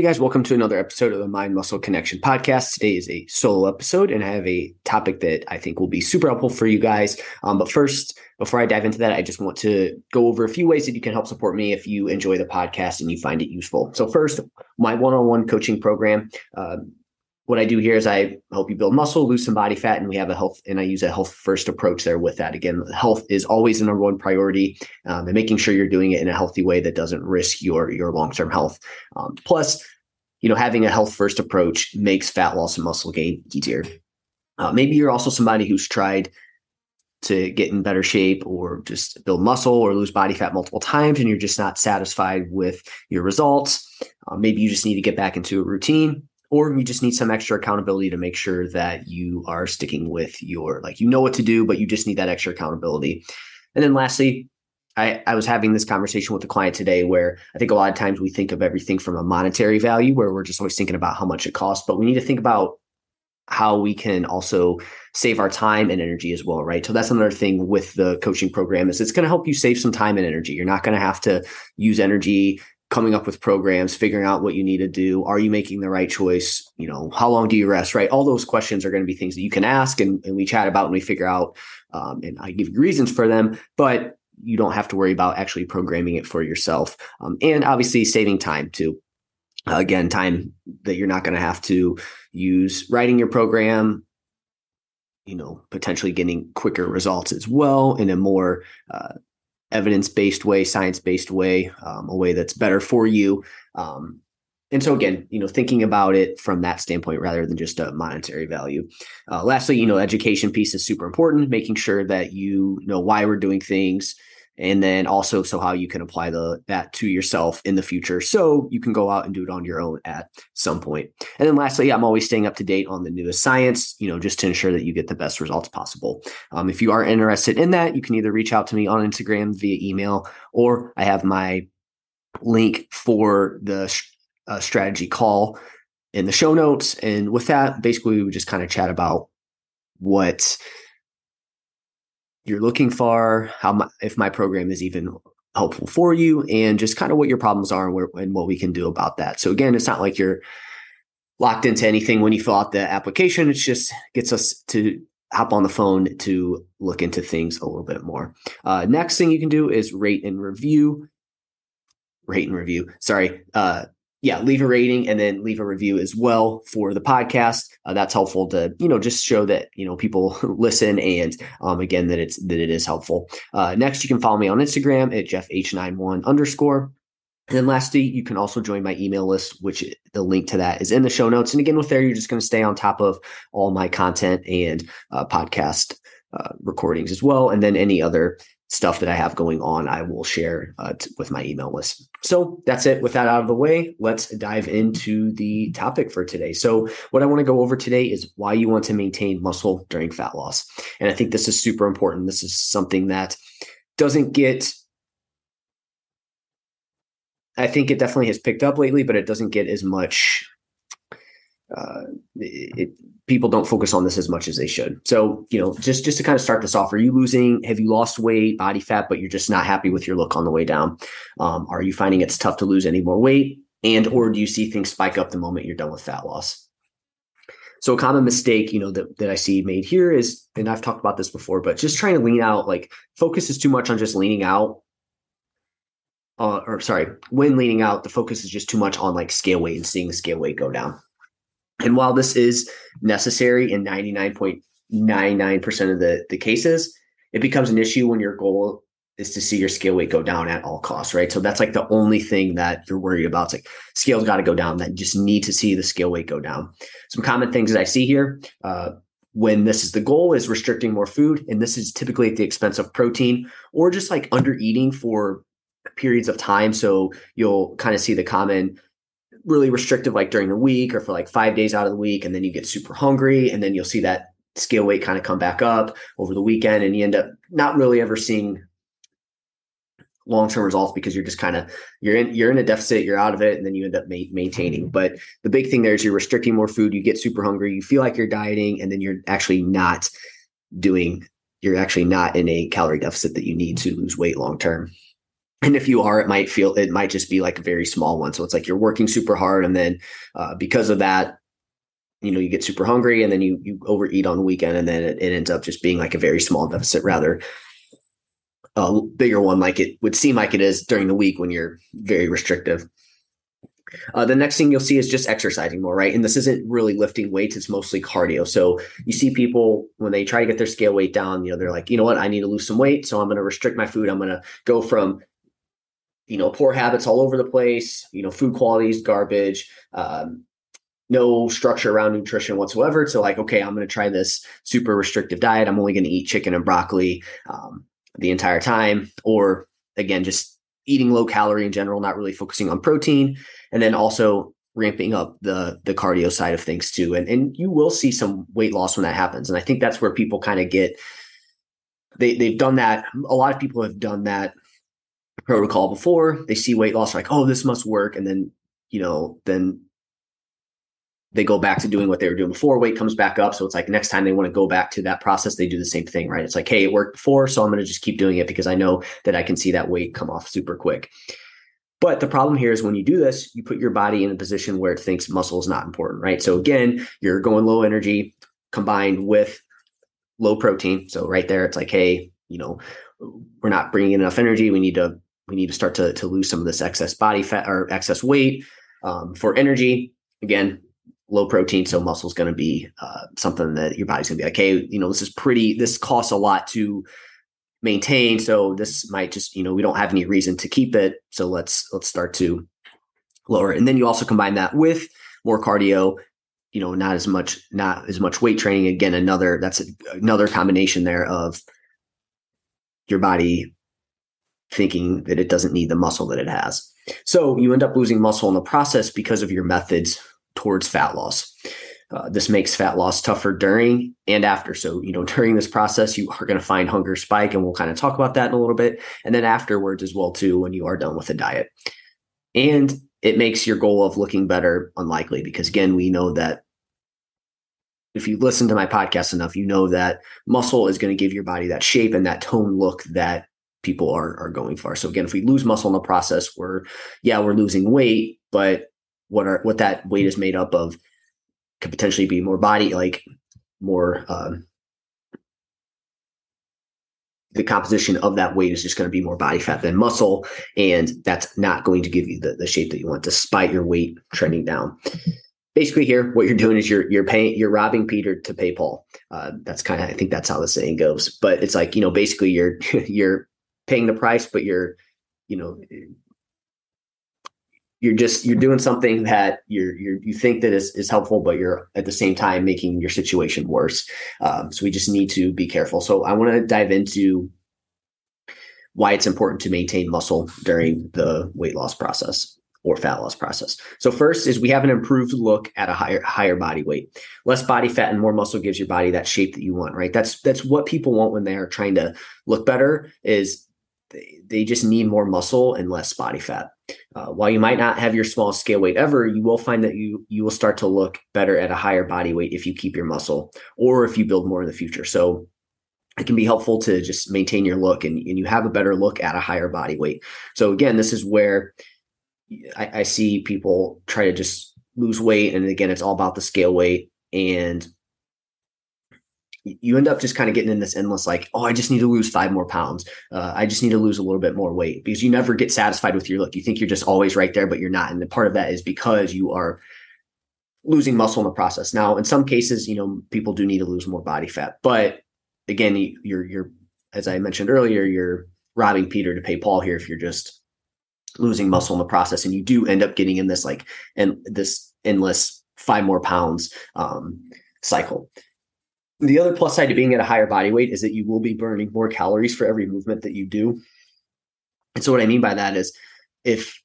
Hey guys, welcome to another episode of the Mind Muscle Connection podcast. Today is a solo episode, and I have a topic that I think will be super helpful for you guys. Um, but first, before I dive into that, I just want to go over a few ways that you can help support me if you enjoy the podcast and you find it useful. So, first, my one on one coaching program. Uh, what I do here is I help you build muscle, lose some body fat, and we have a health, and I use a health first approach there with that. Again, health is always the number one priority, um, and making sure you're doing it in a healthy way that doesn't risk your your long term health. Um, plus, you know, having a health first approach makes fat loss and muscle gain easier. Uh, maybe you're also somebody who's tried to get in better shape or just build muscle or lose body fat multiple times and you're just not satisfied with your results. Uh, maybe you just need to get back into a routine or you just need some extra accountability to make sure that you are sticking with your like you know what to do but you just need that extra accountability. And then lastly I, I was having this conversation with a client today where i think a lot of times we think of everything from a monetary value where we're just always thinking about how much it costs but we need to think about how we can also save our time and energy as well right? So that's another thing with the coaching program is it's going to help you save some time and energy. You're not going to have to use energy coming up with programs, figuring out what you need to do. Are you making the right choice? You know, how long do you rest? Right. All those questions are going to be things that you can ask and, and we chat about and we figure out. Um, and I give you reasons for them, but you don't have to worry about actually programming it for yourself. Um, and obviously saving time too. Again, time that you're not going to have to use writing your program, you know, potentially getting quicker results as well in a more uh, evidence based way, science based way, um, a way that's better for you. Um, and so again, you know, thinking about it from that standpoint rather than just a monetary value. Uh, lastly, you know, education piece is super important. Making sure that you know why we're doing things, and then also so how you can apply the that to yourself in the future. So you can go out and do it on your own at some point. and then lastly i'm always staying up to date on the newest science you know just to ensure that you get the best results possible. Um, if you are interested in that you can either reach out to me on instagram via email or i have my link for the uh, strategy call in the show notes. And with that basically we would just kind of chat about what you're looking for, how my, if my program is even helpful for you, and just kind of what your problems are and, where, and what we can do about that. So again, it's not like you're locked into anything when you fill out the application. It just gets us to hop on the phone to look into things a little bit more. Uh, next thing you can do is rate and review. Rate and review. Sorry. Uh, yeah, leave a rating and then leave a review as well for the podcast. Uh, that's helpful to you know just show that you know people listen and um, again that it's that it is helpful. Uh, next, you can follow me on Instagram at Jeff H91 underscore. And then lastly, you can also join my email list, which the link to that is in the show notes. And again, with there, you're just going to stay on top of all my content and uh, podcast uh, recordings as well, and then any other stuff that I have going on, I will share uh, t- with my email list. So that's it. With that out of the way, let's dive into the topic for today. So, what I want to go over today is why you want to maintain muscle during fat loss. And I think this is super important. This is something that doesn't get I think it definitely has picked up lately, but it doesn't get as much uh, it, people don't focus on this as much as they should. So, you know, just just to kind of start this off, are you losing? Have you lost weight, body fat, but you're just not happy with your look on the way down? Um, are you finding it's tough to lose any more weight, and or do you see things spike up the moment you're done with fat loss? So, a common mistake, you know, that that I see made here is, and I've talked about this before, but just trying to lean out, like focus is too much on just leaning out. Uh, or sorry, when leaning out, the focus is just too much on like scale weight and seeing the scale weight go down and while this is necessary in 99.99% of the, the cases, it becomes an issue when your goal is to see your scale weight go down at all costs, right? So that's like the only thing that you're worried about. It's like scale's got to go down. That just need to see the scale weight go down. Some common things that I see here uh, when this is the goal is restricting more food, and this is typically at the expense of protein or just like under eating for periods of time. So you'll kind of see the common really restrictive like during the week or for like five days out of the week and then you get super hungry and then you'll see that scale weight kind of come back up over the weekend and you end up not really ever seeing long-term results because you're just kind of you're in you're in a deficit you're out of it and then you end up ma- maintaining. Mm-hmm. But the big thing there is you're restricting more food you get super hungry you feel like you're dieting and then you're actually not doing you're actually not in a calorie deficit that you need to lose weight long term and if you are it might feel it might just be like a very small one so it's like you're working super hard and then uh, because of that you know you get super hungry and then you you overeat on the weekend and then it, it ends up just being like a very small deficit rather a bigger one like it would seem like it is during the week when you're very restrictive uh, the next thing you'll see is just exercising more, right? And this isn't really lifting weights; it's mostly cardio. So you see people when they try to get their scale weight down, you know, they're like, you know what, I need to lose some weight, so I'm going to restrict my food. I'm going to go from, you know, poor habits all over the place. You know, food quality is garbage. Um, no structure around nutrition whatsoever to like, okay, I'm going to try this super restrictive diet. I'm only going to eat chicken and broccoli um, the entire time, or again, just eating low calorie in general, not really focusing on protein, and then also ramping up the the cardio side of things too. And and you will see some weight loss when that happens. And I think that's where people kind of get they they've done that. A lot of people have done that protocol before. They see weight loss, like, oh, this must work, and then you know, then they go back to doing what they were doing before. Weight comes back up. So it's like next time they want to go back to that process, they do the same thing, right? It's like, hey, it worked before. So I'm going to just keep doing it because I know that I can see that weight come off super quick. But the problem here is when you do this, you put your body in a position where it thinks muscle is not important, right? So again, you're going low energy combined with low protein. So right there, it's like, hey, you know, we're not bringing enough energy. We need to we need to start to to lose some of this excess body fat or excess weight um, for energy. Again, low protein, so muscle is going to be uh, something that your body's going to be like, hey, you know, this is pretty. This costs a lot to maintain, so this might just, you know, we don't have any reason to keep it. So let's let's start to lower. And then you also combine that with more cardio. You know, not as much, not as much weight training. Again, another that's a, another combination there of your body thinking that it doesn't need the muscle that it has. So you end up losing muscle in the process because of your methods towards fat loss. Uh, this makes fat loss tougher during and after. So, you know, during this process, you are going to find hunger spike, and we'll kind of talk about that in a little bit. And then afterwards as well, too, when you are done with the diet. And it makes your goal of looking better unlikely because, again, we know that if you listen to my podcast enough, you know that muscle is going to give your body that shape and that tone look that people are are going for. So again, if we lose muscle in the process, we're yeah, we're losing weight, but what are what that weight is made up of could potentially be more body like more um, the composition of that weight is just going to be more body fat than muscle and that's not going to give you the, the shape that you want despite your weight trending down basically here what you're doing is you're you're paying you're robbing peter to pay paul uh, that's kind of i think that's how the saying goes but it's like you know basically you're you're paying the price but you're you know you're just you're doing something that you're, you're you think that is, is helpful but you're at the same time making your situation worse um, so we just need to be careful so i want to dive into why it's important to maintain muscle during the weight loss process or fat loss process. So first is we have an improved look at a higher higher body weight. Less body fat and more muscle gives your body that shape that you want, right? That's that's what people want when they are trying to look better is they, just need more muscle and less body fat. Uh, while you might not have your smallest scale weight ever, you will find that you you will start to look better at a higher body weight if you keep your muscle or if you build more in the future. So it can be helpful to just maintain your look and, and you have a better look at a higher body weight. So again, this is where I, I see people try to just lose weight, and again, it's all about the scale weight and you end up just kind of getting in this endless like oh i just need to lose five more pounds. Uh, i just need to lose a little bit more weight. Because you never get satisfied with your look. You think you're just always right there but you're not. And the part of that is because you are losing muscle in the process. Now in some cases you know people do need to lose more body fat. But again you're you're as i mentioned earlier you're robbing peter to pay paul here if you're just losing muscle in the process. And you do end up getting in this like and this endless five more pounds um, cycle the other plus side to being at a higher body weight is that you will be burning more calories for every movement that you do. And so what I mean by that is if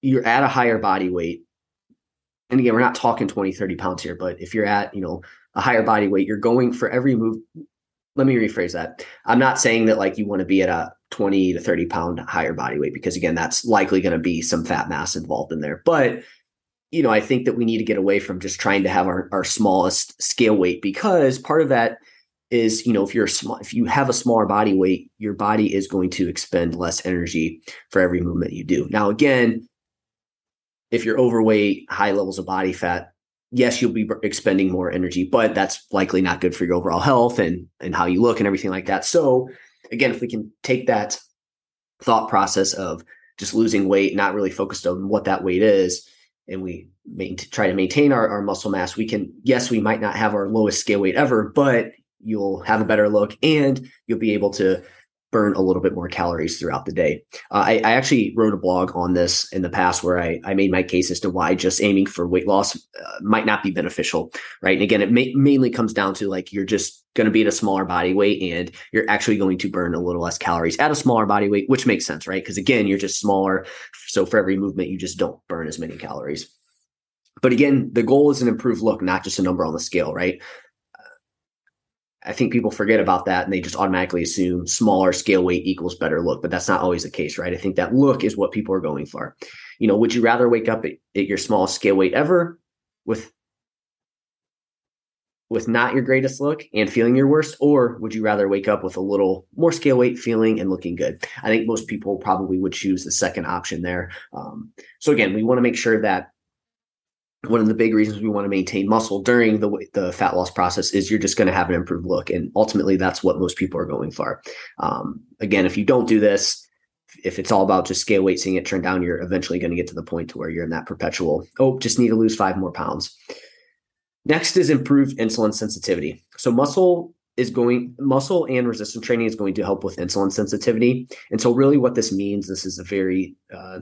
you're at a higher body weight, and again, we're not talking 20, 30 pounds here, but if you're at, you know, a higher body weight, you're going for every move. Let me rephrase that. I'm not saying that like you want to be at a 20 to 30 pound higher body weight because again, that's likely going to be some fat mass involved in there. But you know, I think that we need to get away from just trying to have our, our smallest scale weight because part of that is, you know, if you're small, if you have a smaller body weight, your body is going to expend less energy for every movement you do. Now, again, if you're overweight, high levels of body fat, yes, you'll be expending more energy, but that's likely not good for your overall health and and how you look and everything like that. So again, if we can take that thought process of just losing weight, not really focused on what that weight is, and we try to maintain our, our muscle mass, we can, yes, we might not have our lowest scale weight ever, but you'll have a better look and you'll be able to burn a little bit more calories throughout the day. Uh, I, I, actually wrote a blog on this in the past where I, I made my case as to why just aiming for weight loss uh, might not be beneficial, right? And again, it may, mainly comes down to like you're just going to be at a smaller body weight and you're actually going to burn a little less calories at a smaller body weight, which makes sense, right? Because again, you're just smaller. So for every movement, you just don't burn as many calories. But again, the goal is an improved look, not just a number on the scale, right? I think people forget about that and they just automatically assume smaller scale weight equals better look, but that's not always the case, right? I think that look is what people are going for. You know, would you rather wake up at, at your smallest scale weight ever with with not your greatest look and feeling your worst, or would you rather wake up with a little more scale weight feeling and looking good? I think most people probably would choose the second option there. Um, so again, we want to make sure that one of the big reasons we want to maintain muscle during the the fat loss process is you're just going to have an improved look, and ultimately that's what most people are going for. Um, again, if you don't do this, if it's all about just scale weight, seeing it turn down, you're eventually going to get to the point to where you're in that perpetual. Oh, just need to lose five more pounds. Next is improved insulin sensitivity. So muscle is going muscle and resistance training is going to help with insulin sensitivity. And so really what this means, this is a very uh,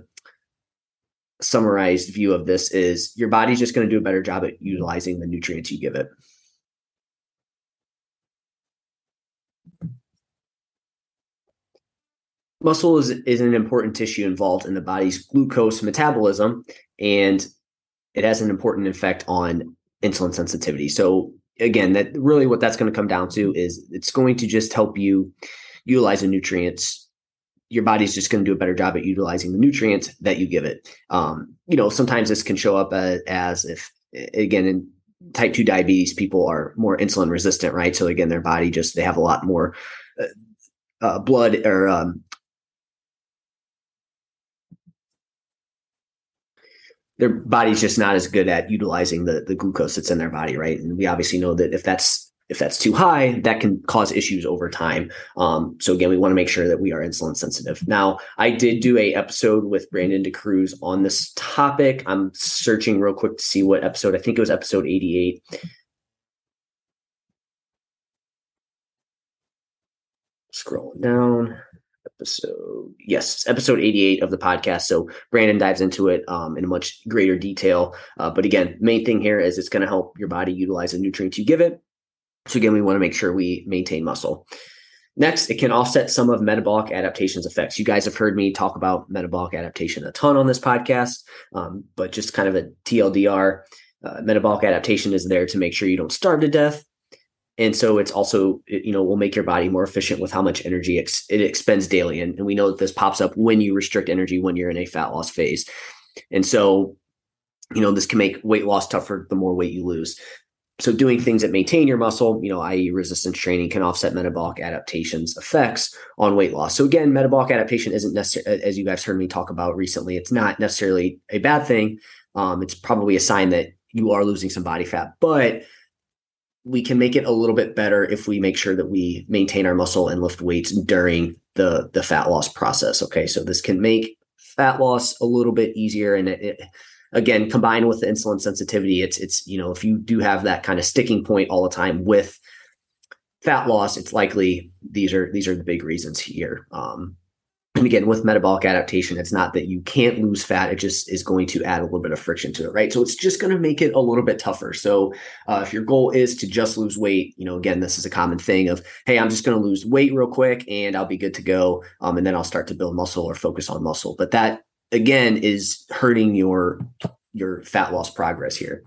summarized view of this is your body's just going to do a better job at utilizing the nutrients you give it. Muscle is, is an important tissue involved in the body's glucose metabolism, and it has an important effect on insulin sensitivity. So again, that really what that's going to come down to is it's going to just help you utilize the nutrients your body's just going to do a better job at utilizing the nutrients that you give it. Um, you know, sometimes this can show up as, as if, again, in type 2 diabetes, people are more insulin resistant, right? So, again, their body just, they have a lot more uh, uh, blood or um, their body's just not as good at utilizing the, the glucose that's in their body, right? And we obviously know that if that's if that's too high, that can cause issues over time. Um, so again, we want to make sure that we are insulin sensitive. Now, I did do a episode with Brandon DeCruz on this topic. I'm searching real quick to see what episode. I think it was episode 88. Scrolling down episode yes episode 88 of the podcast so brandon dives into it um, in much greater detail uh, but again main thing here is it's going to help your body utilize the nutrients you give it so again, we want to make sure we maintain muscle. Next, it can offset some of metabolic adaptation's effects. You guys have heard me talk about metabolic adaptation a ton on this podcast, um, but just kind of a TLDR, uh, metabolic adaptation is there to make sure you don't starve to death. And so it's also, you know, will make your body more efficient with how much energy ex- it expends daily. And, and we know that this pops up when you restrict energy when you're in a fat loss phase. And so, you know, this can make weight loss tougher the more weight you lose so doing things that maintain your muscle, you know, i.e. resistance training can offset metabolic adaptation's effects on weight loss. So again, metabolic adaptation isn't necessarily, as you guys heard me talk about recently, it's not necessarily a bad thing. Um, it's probably a sign that you are losing some body fat, but we can make it a little bit better if we make sure that we maintain our muscle and lift weights during the the fat loss process. Okay, so this can make fat loss a little bit easier and it, it again combined with the insulin sensitivity it's it's you know if you do have that kind of sticking point all the time with fat loss it's likely these are these are the big reasons here. Um, and again with metabolic adaptation it's not that you can't lose fat it just is going to add a little bit of friction to it right? So it's just going to make it a little bit tougher. So uh, if your goal is to just lose weight you know again this is a common thing of hey i'm just going to lose weight real quick and i'll be good to go um, and then i'll start to build muscle or focus on muscle. But that again is hurting your your fat loss progress here.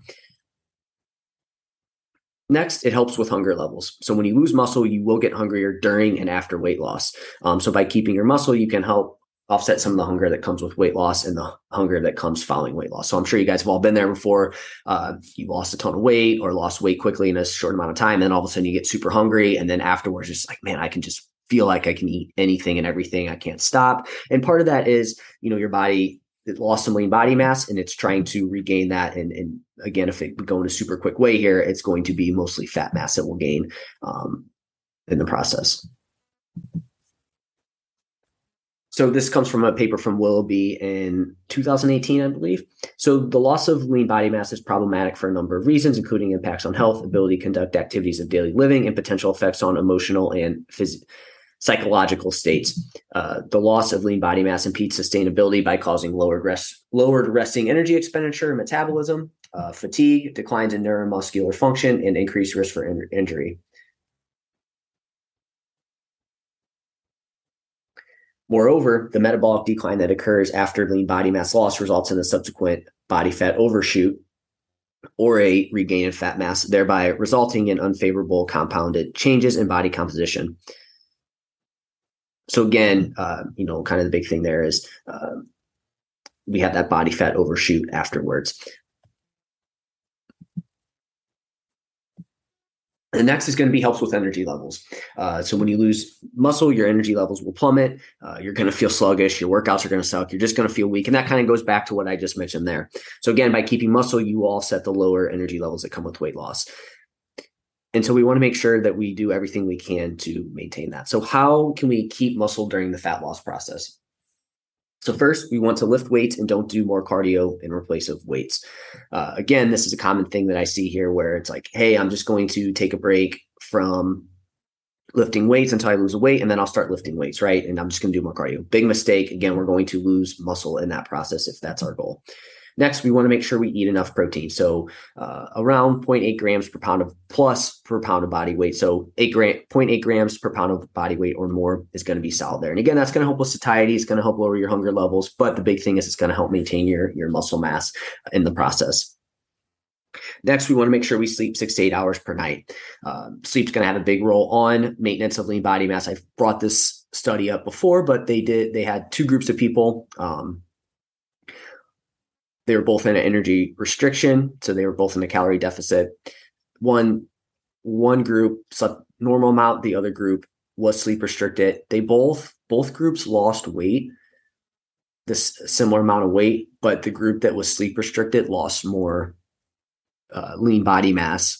Next, it helps with hunger levels. So when you lose muscle, you will get hungrier during and after weight loss. Um, so by keeping your muscle, you can help offset some of the hunger that comes with weight loss and the hunger that comes following weight loss. So I'm sure you guys have all been there before. Uh, you lost a ton of weight or lost weight quickly in a short amount of time, and then all of a sudden you get super hungry, and then afterwards, just like man, I can just feel like I can eat anything and everything. I can't stop. And part of that is, you know, your body it lost some lean body mass and it's trying to regain that. And, and again, if it go in a super quick way here, it's going to be mostly fat mass that will gain um, in the process. So this comes from a paper from Willoughby in 2018, I believe. So the loss of lean body mass is problematic for a number of reasons, including impacts on health, ability to conduct activities of daily living, and potential effects on emotional and physical psychological states. Uh, the loss of lean body mass impedes sustainability by causing lowered rest, lowered resting energy expenditure metabolism, uh, fatigue, declines in neuromuscular function, and increased risk for in- injury. Moreover, the metabolic decline that occurs after lean body mass loss results in a subsequent body fat overshoot or a regain of fat mass, thereby resulting in unfavorable compounded changes in body composition so again, uh, you know, kind of the big thing there is uh, we have that body fat overshoot afterwards. The next is going to be helps with energy levels. Uh, so when you lose muscle, your energy levels will plummet. Uh, you're going to feel sluggish. Your workouts are going to suck. You're just going to feel weak, and that kind of goes back to what I just mentioned there. So again, by keeping muscle, you offset the lower energy levels that come with weight loss. And so we want to make sure that we do everything we can to maintain that. So, how can we keep muscle during the fat loss process? So, first, we want to lift weights and don't do more cardio in replace of weights. Uh, again, this is a common thing that I see here where it's like, hey, I'm just going to take a break from lifting weights until I lose weight, and then I'll start lifting weights, right? And I'm just going to do more cardio. Big mistake. Again, we're going to lose muscle in that process if that's our goal. Next, we want to make sure we eat enough protein. So uh, around 0.8 grams per pound of plus per pound of body weight. So 8 gram, 0.8 grams per pound of body weight or more is going to be solid there. And again, that's going to help with satiety. It's going to help lower your hunger levels. But the big thing is it's going to help maintain your, your muscle mass in the process. Next, we want to make sure we sleep six to eight hours per night. Um, sleep's going to have a big role on maintenance of lean body mass. I've brought this study up before, but they did. They had two groups of people. Um, they were both in an energy restriction, so they were both in a calorie deficit. One one group slept normal amount, the other group was sleep restricted. They both both groups lost weight, this similar amount of weight, but the group that was sleep restricted lost more uh, lean body mass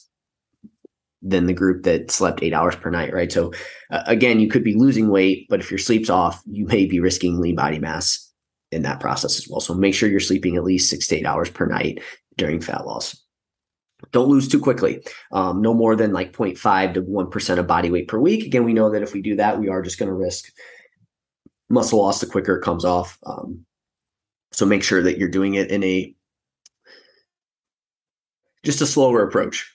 than the group that slept eight hours per night, right? So uh, again, you could be losing weight, but if your sleep's off, you may be risking lean body mass in that process as well. So make sure you're sleeping at least six to eight hours per night during fat loss. Don't lose too quickly. Um, no more than like 0.5 to 1% of body weight per week. Again, we know that if we do that, we are just going to risk muscle loss the quicker it comes off. Um, so make sure that you're doing it in a just a slower approach.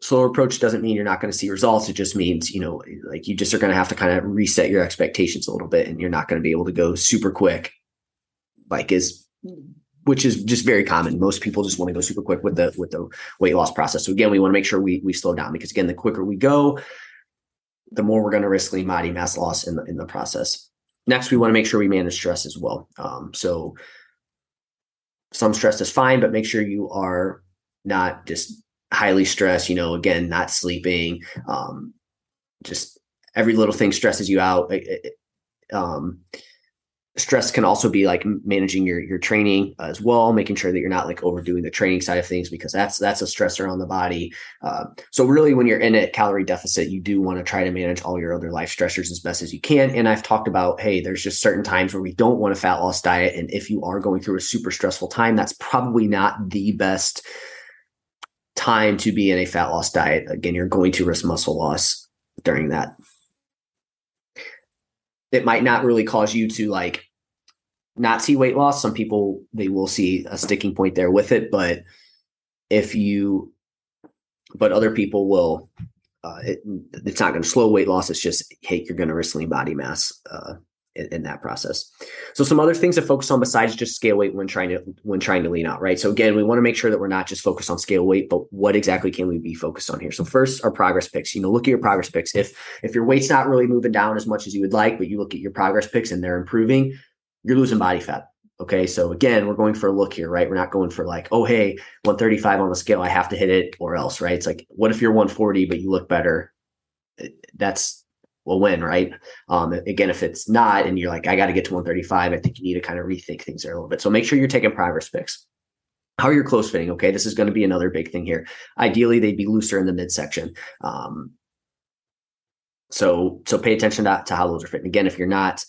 Slower approach doesn't mean you're not going to see results. It just means, you know, like you just are going to have to kind of reset your expectations a little bit and you're not going to be able to go super quick like is which is just very common. Most people just want to go super quick with the with the weight loss process. So again, we want to make sure we we slow down because again, the quicker we go, the more we're going to risk lean body mass loss in the in the process. Next, we want to make sure we manage stress as well. Um, so some stress is fine, but make sure you are not just highly stressed. You know, again, not sleeping. Um, just every little thing stresses you out. It, it, um, stress can also be like managing your your training as well making sure that you're not like overdoing the training side of things because that's that's a stressor on the body. Uh, so really when you're in a calorie deficit you do want to try to manage all your other life stressors as best as you can and i've talked about hey there's just certain times where we don't want a fat loss diet and if you are going through a super stressful time that's probably not the best time to be in a fat loss diet. Again you're going to risk muscle loss during that it might not really cause you to like not see weight loss. Some people they will see a sticking point there with it, but if you, but other people will. Uh, it, it's not going to slow weight loss. It's just hey, you're going to risk lean body mass uh, in, in, that process. So some other things to focus on besides just scale weight when trying to when trying to lean out, right? So again, we want to make sure that we're not just focused on scale weight, but what exactly can we be focused on here? So first, our progress pics. You know, look at your progress pics. If if your weight's not really moving down as much as you would like, but you look at your progress pics and they're improving, you're losing body fat. Okay, so again, we're going for a look here, right? We're not going for like, oh, hey, 135 on the scale, I have to hit it or else, right? It's like, what if you're 140 but you look better? That's will win, right? Um, again, if it's not, and you're like, I got to get to 135, I think you need to kind of rethink things there a little bit. So make sure you're taking progress pics. How are your clothes fitting? Okay, this is going to be another big thing here. Ideally, they'd be looser in the midsection. Um, so so pay attention to, to how those are fitting. Again, if you're not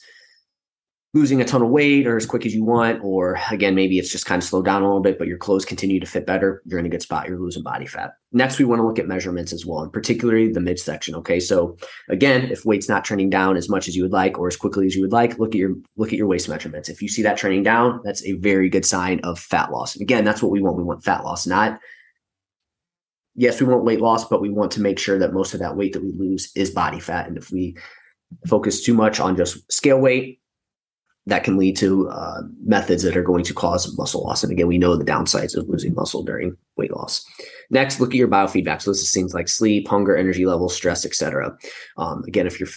losing a ton of weight or as quick as you want, or again, maybe it's just kind of slowed down a little bit, but your clothes continue to fit better, you're in a good spot. You're losing body fat. Next, we want to look at measurements as well, and particularly the midsection. Okay. So again, if weight's not trending down as much as you would like or as quickly as you would like, look at your look at your waist measurements. If you see that trending down, that's a very good sign of fat loss. Again, that's what we want. We want fat loss, not yes, we want weight loss, but we want to make sure that most of that weight that we lose is body fat. And if we focus too much on just scale weight, that can lead to uh, methods that are going to cause muscle loss. And again, we know the downsides of losing muscle during weight loss. Next, look at your biofeedback. So this is things like sleep, hunger, energy levels, stress, etc. Um, again, if you're,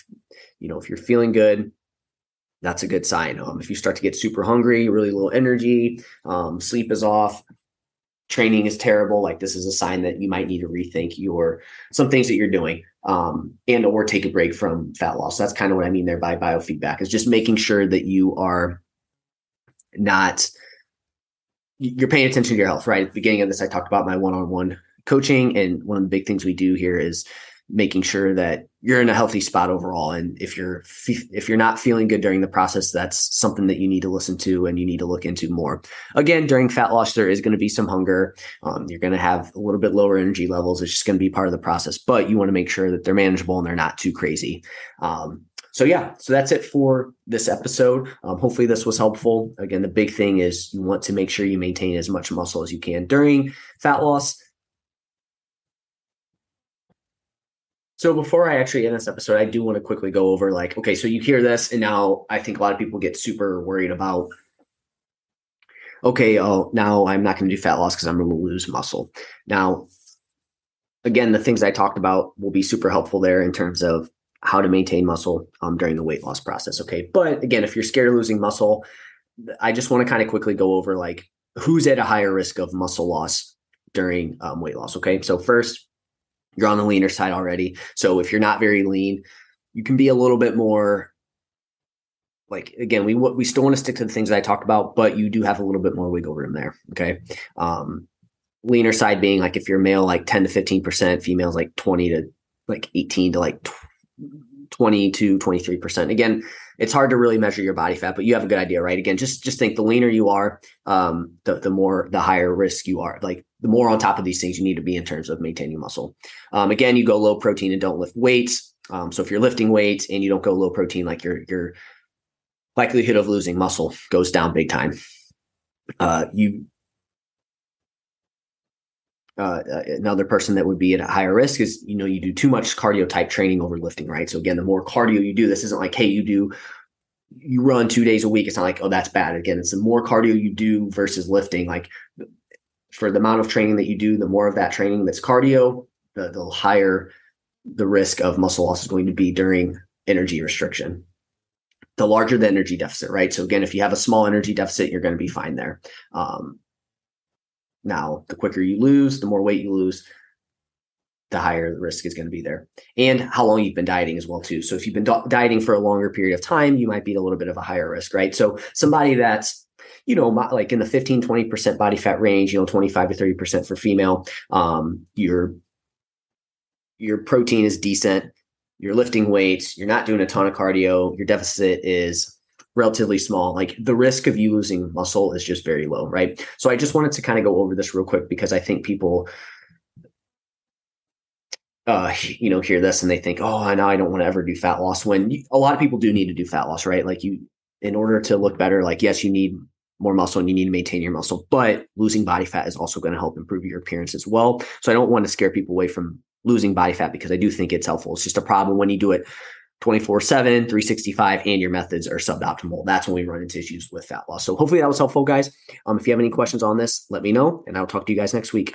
you know, if you're feeling good, that's a good sign. Um, if you start to get super hungry, really low energy, um, sleep is off, training is terrible, like this is a sign that you might need to rethink your some things that you're doing um, and or take a break from fat loss. That's kind of what I mean there by biofeedback is just making sure that you are not you're paying attention to your health, right? At the beginning of this, I talked about my one-on-one coaching, and one of the big things we do here is making sure that you're in a healthy spot overall. And if you're if you're not feeling good during the process that's something that you need to listen to and you need to look into more. Again during fat loss there is going to be some hunger. Um, you're going to have a little bit lower energy levels. It's just going to be part of the process but you want to make sure that they're manageable and they're not too crazy. Um, so yeah so that's it for this episode. Um, hopefully this was helpful. Again the big thing is you want to make sure you maintain as much muscle as you can during fat loss So before I actually end this episode, I do want to quickly go over like, okay, so you hear this, and now I think a lot of people get super worried about, okay, oh, now I'm not going to do fat loss because I'm going to lose muscle. Now, again, the things I talked about will be super helpful there in terms of how to maintain muscle um, during the weight loss process. Okay, but again, if you're scared of losing muscle, I just want to kind of quickly go over like who's at a higher risk of muscle loss during um, weight loss. Okay, so first you're on the leaner side already. So if you're not very lean, you can be a little bit more like again, we we still want to stick to the things that I talked about, but you do have a little bit more wiggle room there. Okay. Um, leaner side being like if you're male, like 10 to 15 percent, females like 20 to like 18 to like 20 to 23 percent. Again, it's hard to really measure your body fat, but you have a good idea, right? Again, just just think the leaner you are, um, the the more the higher risk you are. Like the more on top of these things you need to be in terms of maintaining muscle. Um, again, you go low protein and don't lift weights. Um, so if you're lifting weights and you don't go low protein, like your your likelihood of losing muscle goes down big time. Uh, you uh, uh, another person that would be at a higher risk is you know you do too much cardio type training over lifting right so again the more cardio you do this isn't like hey you do you run two days a week it's not like oh that's bad again it's the more cardio you do versus lifting like for the amount of training that you do the more of that training that's cardio the, the higher the risk of muscle loss is going to be during energy restriction the larger the energy deficit right so again if you have a small energy deficit you're going to be fine there um, now, the quicker you lose, the more weight you lose, the higher the risk is going to be there. And how long you've been dieting as well too. So if you've been dieting for a longer period of time, you might be at a little bit of a higher risk, right? So somebody that's you know, like in the 15, 20% body fat range, you know, 25 to 30% for female, um, your your protein is decent, you're lifting weights, you're not doing a ton of cardio, your deficit is relatively small, like the risk of you losing muscle is just very low, right? So I just wanted to kind of go over this real quick because I think people uh, you know, hear this and they think, oh, I know I don't want to ever do fat loss. When you, a lot of people do need to do fat loss, right? Like you, in order to look better, like yes, you need more muscle and you need to maintain your muscle, but losing body fat is also going to help improve your appearance as well. So I don't want to scare people away from losing body fat because I do think it's helpful. It's just a problem when you do it 24 7, 365, and your methods are suboptimal. That's when we run into issues with fat loss. So hopefully that was helpful, guys. Um, if you have any questions on this, let me know, and I'll talk to you guys next week.